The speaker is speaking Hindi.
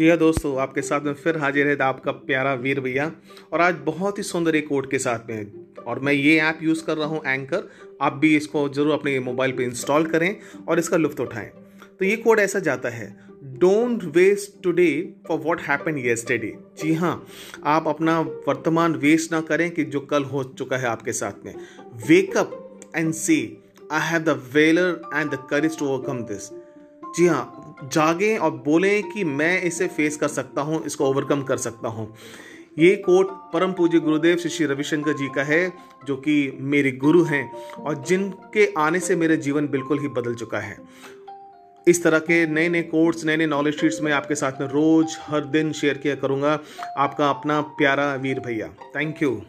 जी हाँ दोस्तों, आपके साथ में फिर हाजिर है आपका प्यारा वीर भैया। और आज बहुत ही सुंदर एक कोड के साथ में। और मैं ये ऐप यूज़ कर रहा हूँ एंकर आप भी इसको ज़रूर अपने मोबाइल पे इंस्टॉल करें और इसका लुफ्त उठाएँ। तो ये कोड ऐसा जाता है don't waste today for what happen yesterday जी हाँ आप अपना वर्तमान वेस्ट ना करें कि जो कल हो चुका है आपके साथ में। Wake up and see I have the valour and the courage to overcome this जी हाँ जागें और बोलें कि मैं इसे फेस कर सकता हूँ, इसको ओवरकम कर सकता हूँ। ये कोट परम पूज्य गुरुदेव श्री श्री रविशंकर जी का है, जो कि मेरे गुरु हैं और जिनके आने से मेरा जीवन बिल्कुल ही बदल चुका है। इस तरह के नए नए कोर्स नए नए नॉलेज शीट्स में आपके साथ में रोज, हर दिन शेयर किया करूँगा। आपका अपना प्यारा वीर भैया। Thank you